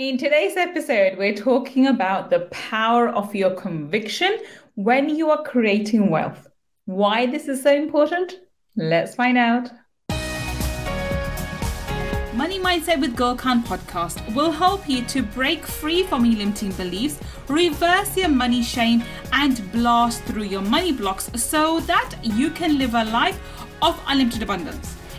In today's episode, we're talking about the power of your conviction when you are creating wealth. Why this is so important? Let's find out. Money Mindset with Gul Khan podcast will help you to break free from your limiting beliefs, reverse your money shame, and blast through your money blocks so that you can live a life of unlimited abundance.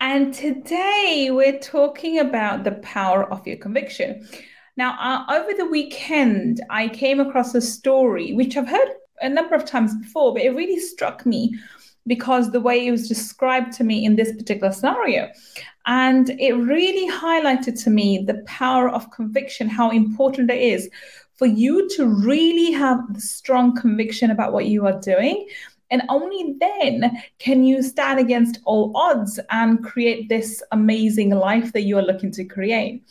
And today we're talking about the power of your conviction. Now, uh, over the weekend, I came across a story which I've heard a number of times before, but it really struck me because the way it was described to me in this particular scenario. And it really highlighted to me the power of conviction, how important it is for you to really have the strong conviction about what you are doing and only then can you stand against all odds and create this amazing life that you are looking to create.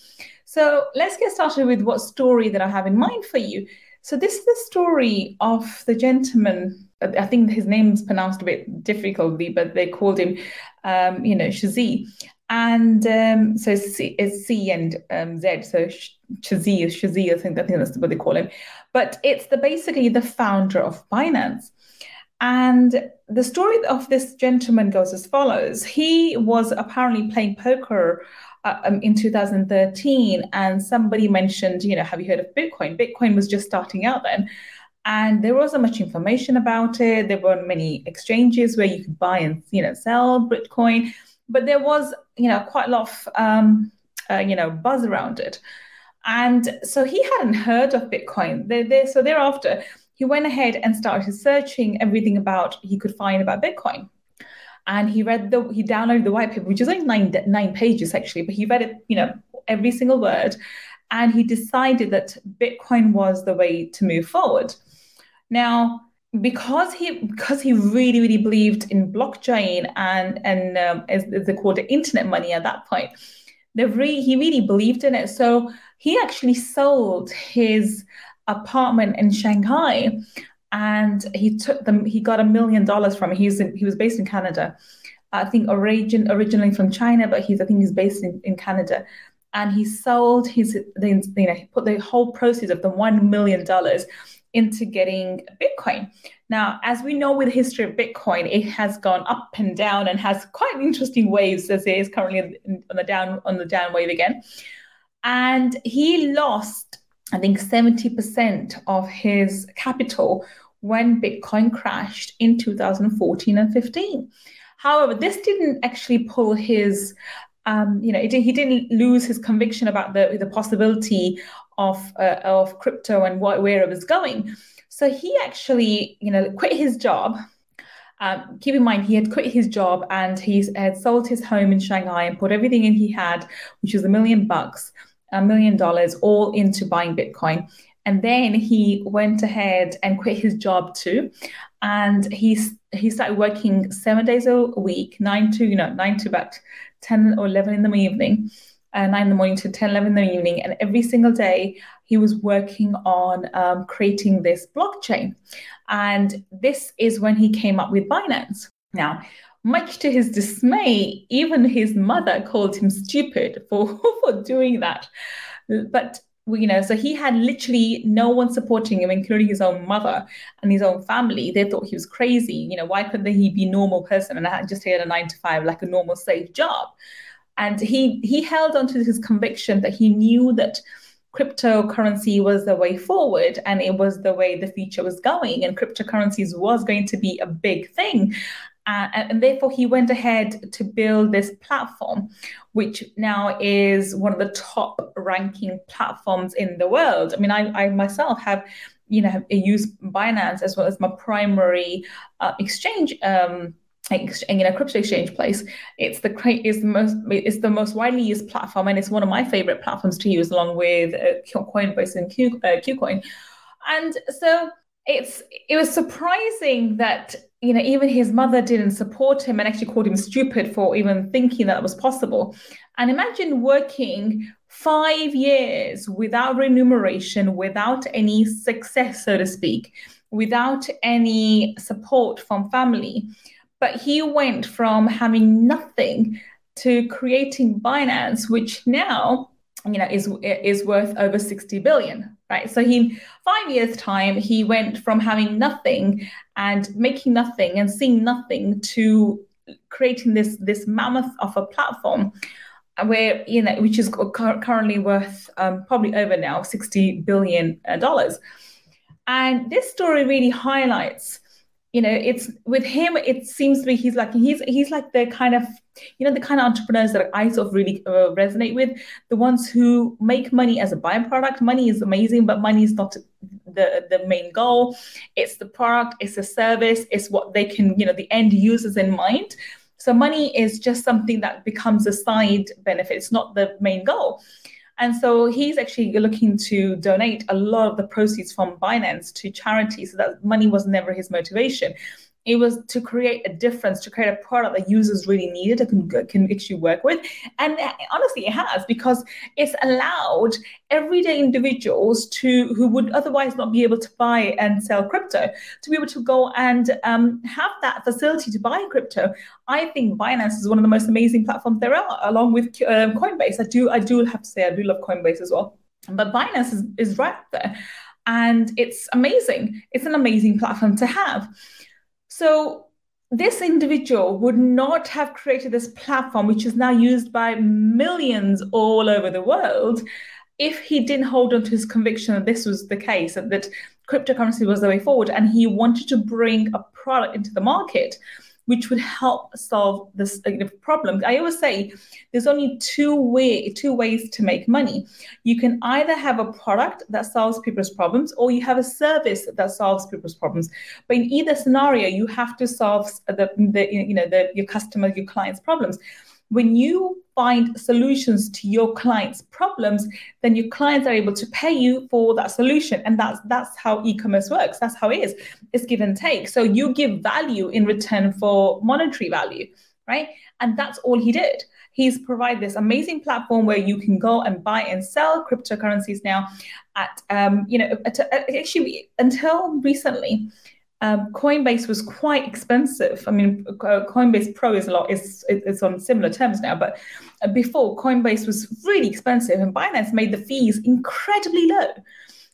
So let's get started with what story that I have in mind for you. So this is the story of the gentleman. I think his name name's pronounced a bit difficultly, but they called him, um, you know, Shazi. And um, so C, it's C and um, Z. So Shazi is Shazi. I think, I think that's what they call him. But it's the basically the founder of Binance. And the story of this gentleman goes as follows He was apparently playing poker uh, um, in 2013, and somebody mentioned, you know, have you heard of Bitcoin? Bitcoin was just starting out then. And there wasn't much information about it. There weren't many exchanges where you could buy and, you know, sell Bitcoin. But there was, you know, quite a lot of, um, uh, you know, buzz around it. And so he hadn't heard of Bitcoin. They, they, so thereafter, he went ahead and started searching everything about he could find about Bitcoin. And he read the he downloaded the white paper, which is only nine nine pages actually, but he read it, you know, every single word, and he decided that Bitcoin was the way to move forward. Now, because he because he really really believed in blockchain and and um, as, as they called it internet money at that point, they really he really believed in it. So he actually sold his apartment in Shanghai and he took them he got a million dollars from it. He's in, he was based in Canada. I think origin originally from China, but he's I think he's based in, in Canada. And he sold his the, you know he put the whole proceeds of the one million dollars into getting Bitcoin. Now, as we know with the history of Bitcoin, it has gone up and down and has quite interesting waves as it is currently on the down on the down wave again. And he lost I think 70% of his capital when Bitcoin crashed in 2014 and 15. However, this didn't actually pull his, um, you know, he didn't lose his conviction about the, the possibility of, uh, of crypto and what, where it was going. So he actually, you know, quit his job. Um, keep in mind, he had quit his job and he had sold his home in Shanghai and put everything in he had, which was a million bucks a million dollars all into buying Bitcoin. And then he went ahead and quit his job too. And he, he started working seven days a week, nine to, you know, nine to about 10 or 11 in the evening, uh, nine in the morning to 10, 11 in the evening. And every single day he was working on um, creating this blockchain. And this is when he came up with Binance. Now, much to his dismay, even his mother called him stupid for, for doing that. But you know, so he had literally no one supporting him, including his own mother and his own family. They thought he was crazy. You know, why couldn't he be a normal person and had just had a nine to five, like a normal safe job? And he he held on to his conviction that he knew that cryptocurrency was the way forward and it was the way the future was going and cryptocurrencies was going to be a big thing uh, and therefore, he went ahead to build this platform, which now is one of the top ranking platforms in the world. I mean, I, I myself have, you know, used Binance as well as my primary uh, exchange. Um, you know, crypto exchange place. It's the it's the most it's the most widely used platform, and it's one of my favorite platforms to use, along with uh, Coinbase and Q, uh, KuCoin. And so it's it was surprising that you know even his mother didn't support him and actually called him stupid for even thinking that it was possible. And imagine working five years without remuneration, without any success, so to speak, without any support from family. But he went from having nothing to creating Binance, which now you know is is worth over 60 billion right? So he five years time he went from having nothing and making nothing and seeing nothing to creating this this mammoth of a platform where you know which is currently worth um, probably over now 60 billion dollars. And this story really highlights you know it's with him it seems to be he's like he's he's like the kind of you know the kind of entrepreneurs that i sort of really uh, resonate with. The ones who make money as a byproduct. Money is amazing but money is not the the main goal. It's the product. It's the service. It's what they can you know the end users in mind. So money is just something that becomes a side benefit. It's not the main goal and so he's actually looking to donate a lot of the proceeds from Binance to charity. So that money was never his motivation. It was to create a difference, to create a product that users really needed and can, can actually work with. And honestly, it has because it's allowed everyday individuals to who would otherwise not be able to buy and sell crypto to be able to go and um, have that facility to buy crypto. I think Binance is one of the most amazing platforms there are, along with um, Coinbase. I do, I do have to say, I do love Coinbase as well. But Binance is, is right there. And it's amazing. It's an amazing platform to have. So this individual would not have created this platform, which is now used by millions all over the world, if he didn't hold on to his conviction that this was the case, that, that cryptocurrency was the way forward, and he wanted to bring a product into the market which would help solve this uh, problem. I always say there's only two way two ways to make money. You can either have a product that solves people's problems, or you have a service that solves people's problems. But in either scenario, you have to solve the, the you know the, your customer, your client's problems when you find solutions to your clients' problems, then your clients are able to pay you for that solution. And that's that's how e-commerce works. That's how it is. It's give and take. So you give value in return for monetary value, right? And that's all he did. He's provided this amazing platform where you can go and buy and sell cryptocurrencies now at um, you know, at, at, actually until recently um, Coinbase was quite expensive. I mean, uh, Coinbase Pro is a lot is it's on similar terms now, but uh, before Coinbase was really expensive, and Binance made the fees incredibly low.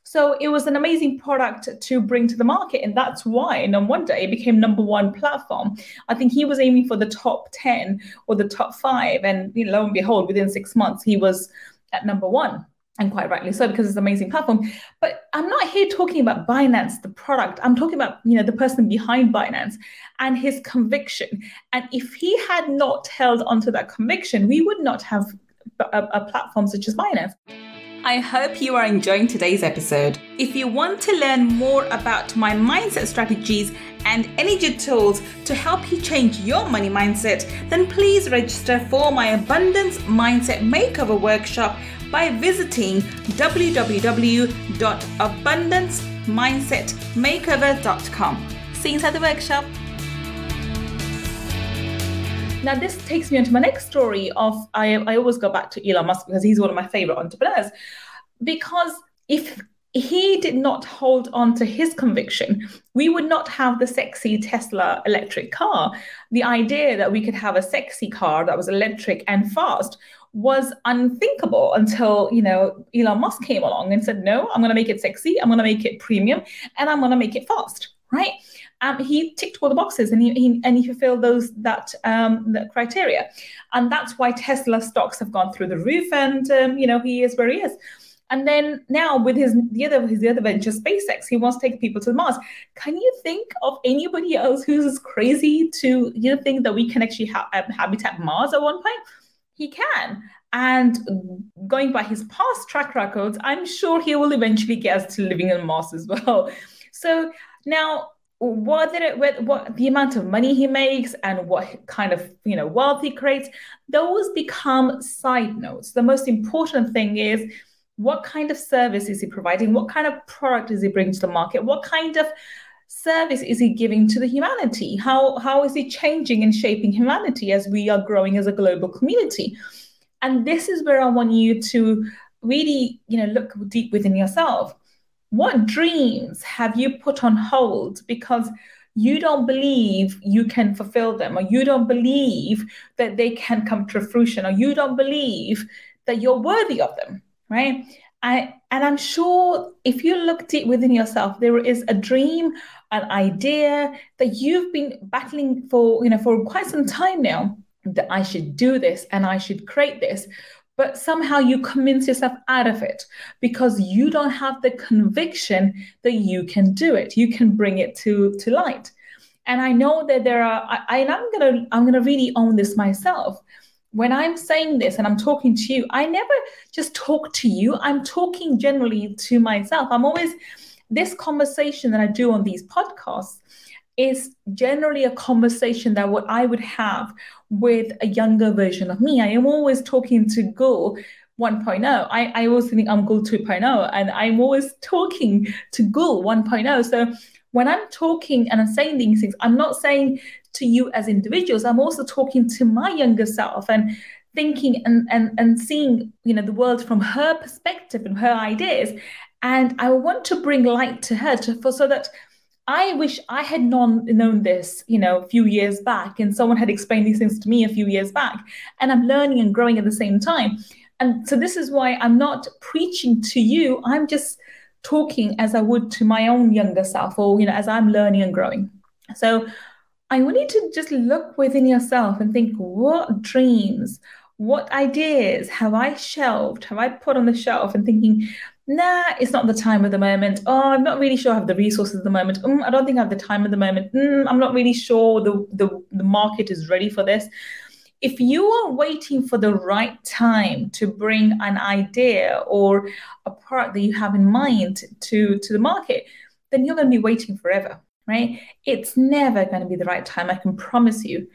So it was an amazing product to bring to the market, and that's why. On one day, it became number one platform. I think he was aiming for the top ten or the top five, and you know, lo and behold, within six months, he was at number one and quite rightly so because it's an amazing platform. But i'm not here talking about binance the product. I'm talking about you know the person behind binance and his conviction. And if he had not held onto that conviction we would not have a, a platform such as binance. I hope you are enjoying today's episode. If you want to learn more about my mindset strategies and energy tools to help you change your money mindset, then please register for my Abundance Mindset Makeover Workshop by visiting www.abundancemindsetmakeover.com. See you inside the workshop. Now, this takes me on to my next story of I, I always go back to Elon Musk because he's one of my favorite entrepreneurs. Because if he did not hold on to his conviction, we would not have the sexy Tesla electric car. The idea that we could have a sexy car that was electric and fast was unthinkable until you know Elon Musk came along and said, "No, I'm going to make it sexy. I'm going to make it premium, and I'm going to make it fast." Right? Um, he ticked all the boxes, and he, he and he fulfilled those that um, the criteria, and that's why Tesla stocks have gone through the roof, and um, you know he is where he is. And then now with his the other his the other venture, SpaceX, he wants to take people to Mars. Can you think of anybody else who's as crazy to you know think that we can actually ha- habitat Mars at one point? He can. And going by his past track records, I'm sure he will eventually get us to living on Mars as well. So now, it, what the amount of money he makes and what kind of you know wealth he creates, those become side notes. The most important thing is What kind of service is he providing? What kind of product is he bringing to the market? What kind of service is he giving to the humanity? How, how is he changing and shaping humanity as we are growing as a global community? And this is where I want you to really, you know, look deep within yourself. What dreams have you put on hold because you don't believe you can fulfill them, or you don't believe that they can come to fruition, or you don't believe that you're worthy of them, right? I, and I'm sure if you look deep within yourself, there is a dream, an idea that you've been battling for, you know, for quite some time now that I should do this and I should create this. But somehow you convince yourself out of it because you don't have the conviction that you can do it. You can bring it to, to light. And I know that there are, I, and I'm gonna, I'm gonna really own this myself when I'm saying this and I'm talking to you, I never just talk to you. I'm talking generally to myself. I'm always, this conversation that I do on these podcasts is generally a conversation that what I would have with a younger version of me. I am always talking to Gul 1.0. I, I always think I'm Gul 2.0, and I'm always talking to Gul 1.0. So when I'm talking and I'm saying these things, I'm not saying to you as individuals, I'm also talking to my younger self and thinking and, and, and seeing, you know, the world from her perspective and her ideas. And I want to bring light to her to, for so that I wish I had known, known this, you know, a few years back, and someone had explained these things to me a few years back, and I'm learning and growing at the same time. And so this is why I'm not preaching to you. I'm just talking as I would to my own younger self, or you know, as I'm learning and growing. So I want you to just look within yourself and think, what dreams, what ideas have I shelved, have I put on the shelf, and thinking, nah, it's not the time at the moment. Oh, I'm not really sure I have the resources at the moment. Mm, I don't think I have the time at the moment. Mm, I'm not really sure the, the, the market is ready for this. If you are waiting for the right time to bring an idea or a product that you have in mind to, to the market, then you're going to be waiting forever, right? It's never going to be the right time, I can promise you.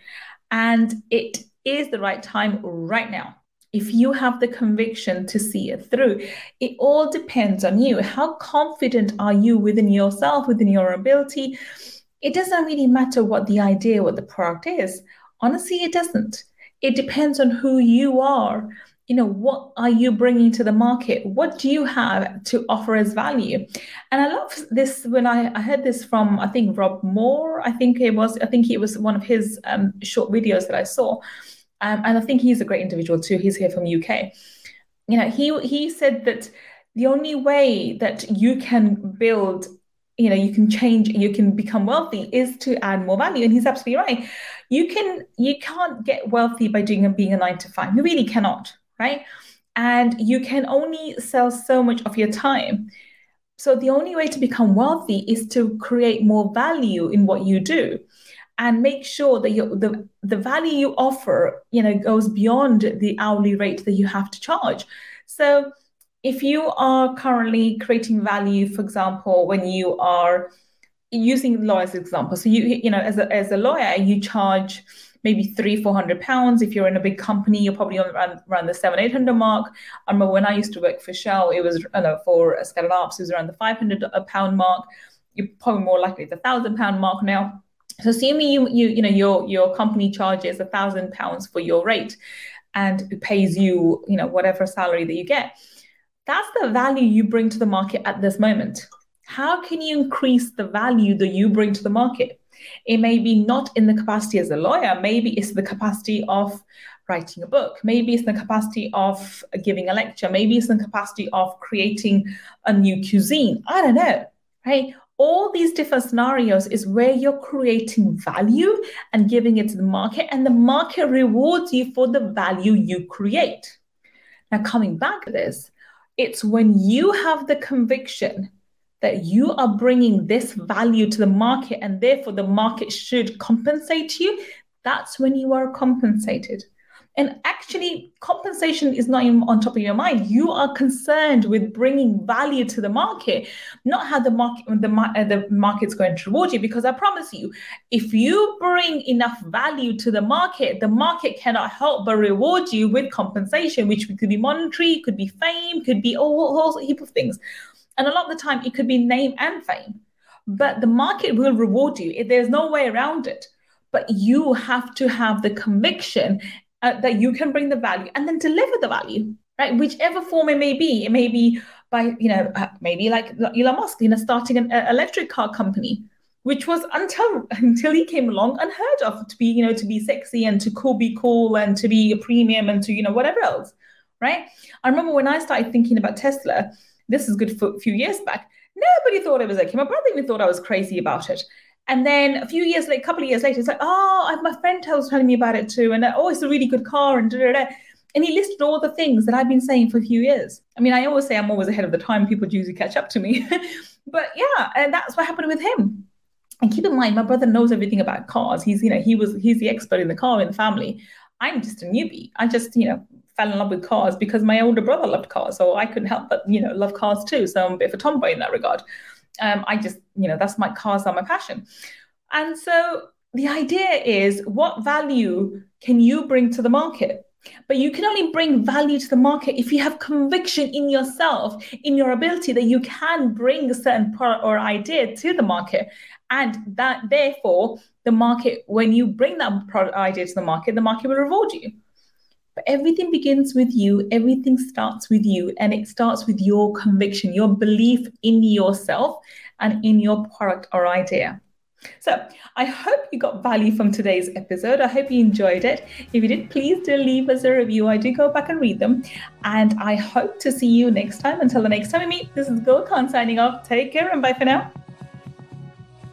And it is the right time right now if you have the conviction to see it through. It all depends on you. How confident are you within yourself, within your ability? It doesn't really matter what the idea, what the product is. Honestly, it doesn't. It depends on who you are. You know, what are you bringing to the market? What do you have to offer as value? And I love this when I, I heard this from, I think, Rob Moore. I think it was, I think it was one of his um, short videos that I saw um, and I think he's a great individual too. He's here from UK. You know, he he said that the only way that you can build, you know, you can change, you can become wealthy is to add more value. And he's absolutely right. You can you can't get wealthy by doing and being a nine to five. You really cannot, right? And you can only sell so much of your time. So the only way to become wealthy is to create more value in what you do and make sure that you, the, the value you offer you know goes beyond the hourly rate that you have to charge so if you are currently creating value for example when you are using lawyers example. So you you know as a, as a lawyer you charge maybe three four hundred pounds. If you're in a big company you're probably on around, around the seven eight hundred mark. I remember when i used to work for shell it was I know, for Skadden Arps it was around the 500 pound mark. You're probably more likely the thousand pound mark now. So assuming you you you know your your company charges a thousand pounds for your rate and pays you you know whatever salary that you get, that's the value you bring to the market at this moment. How can you increase the value that you bring to the market? It may be not in the capacity as a lawyer, maybe it's the capacity of writing a book, maybe it's the capacity of giving a lecture, maybe it's the capacity of creating a new cuisine. I don't know, right? all these different scenarios is where you're creating value and giving it to the market, and the market rewards you for the value you create. Now, coming back to this, it's when you have the conviction that you are bringing this value to the market and therefore the market should compensate you, that's when you are compensated. And actually, compensation is not even on top of your mind. You are concerned with bringing value to the market, not how the market the, uh, the market's going to reward you. Because I promise you, if you bring enough value to the market, the market cannot help but reward you with compensation, which could be monetary, could be fame, could be a whole, whole heap of things. And a lot of the time, it could be name and fame. But the market will reward you. There's no way around it but you have to have the conviction uh, that you can bring the value and then deliver the value, right? Whichever form it may be. It may be by, you know, uh, maybe like Elon Musk, you know, starting an uh, electric car company, which was until until he came along unheard of to be, you know, to be sexy and to cool, be cool and to be a premium and to, you know, whatever else, right? I remember when I started thinking about Tesla, this is good for a few years back. Nobody thought it was okay. My brother even thought I was crazy about it. And then a few years later, a couple of years later, it's like, oh, my friend was telling me about it too. And oh, it's a really good car and da da da. And he listed all the things that I've been saying for a few years. I mean, I always say I'm always ahead of the time. People usually catch up to me. but yeah, and that's what happened with him. And keep in mind, my brother knows everything about cars. He's, you know, he was he's the expert in the car in the family. I'm just a newbie. I just, you know, fell in love with cars because my older brother loved cars. So I couldn't help but, you know, love cars too. So I'm a bit of a tomboy in that regard um, I just, you know, that's my cars are my passion. And so the idea is what value can you bring to the market? But you can only bring value to the market if you have conviction in yourself, in your ability that you can bring a certain product or idea to the market. And that therefore, the market, when you bring that product idea to the market, the market will reward you. But everything begins with you, everything starts with you, and it starts with your conviction, your belief in yourself and in your product or idea. So, I hope you got value from today's episode. I hope you enjoyed it. If you did, please do leave us a review. I do go back and read them. And I hope to see you next time. Until the next time we meet, this is Gul Khan signing off. Take care and bye for now.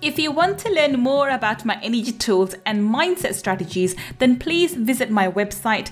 If you want to learn more about my energy tools and mindset strategies, then please visit my website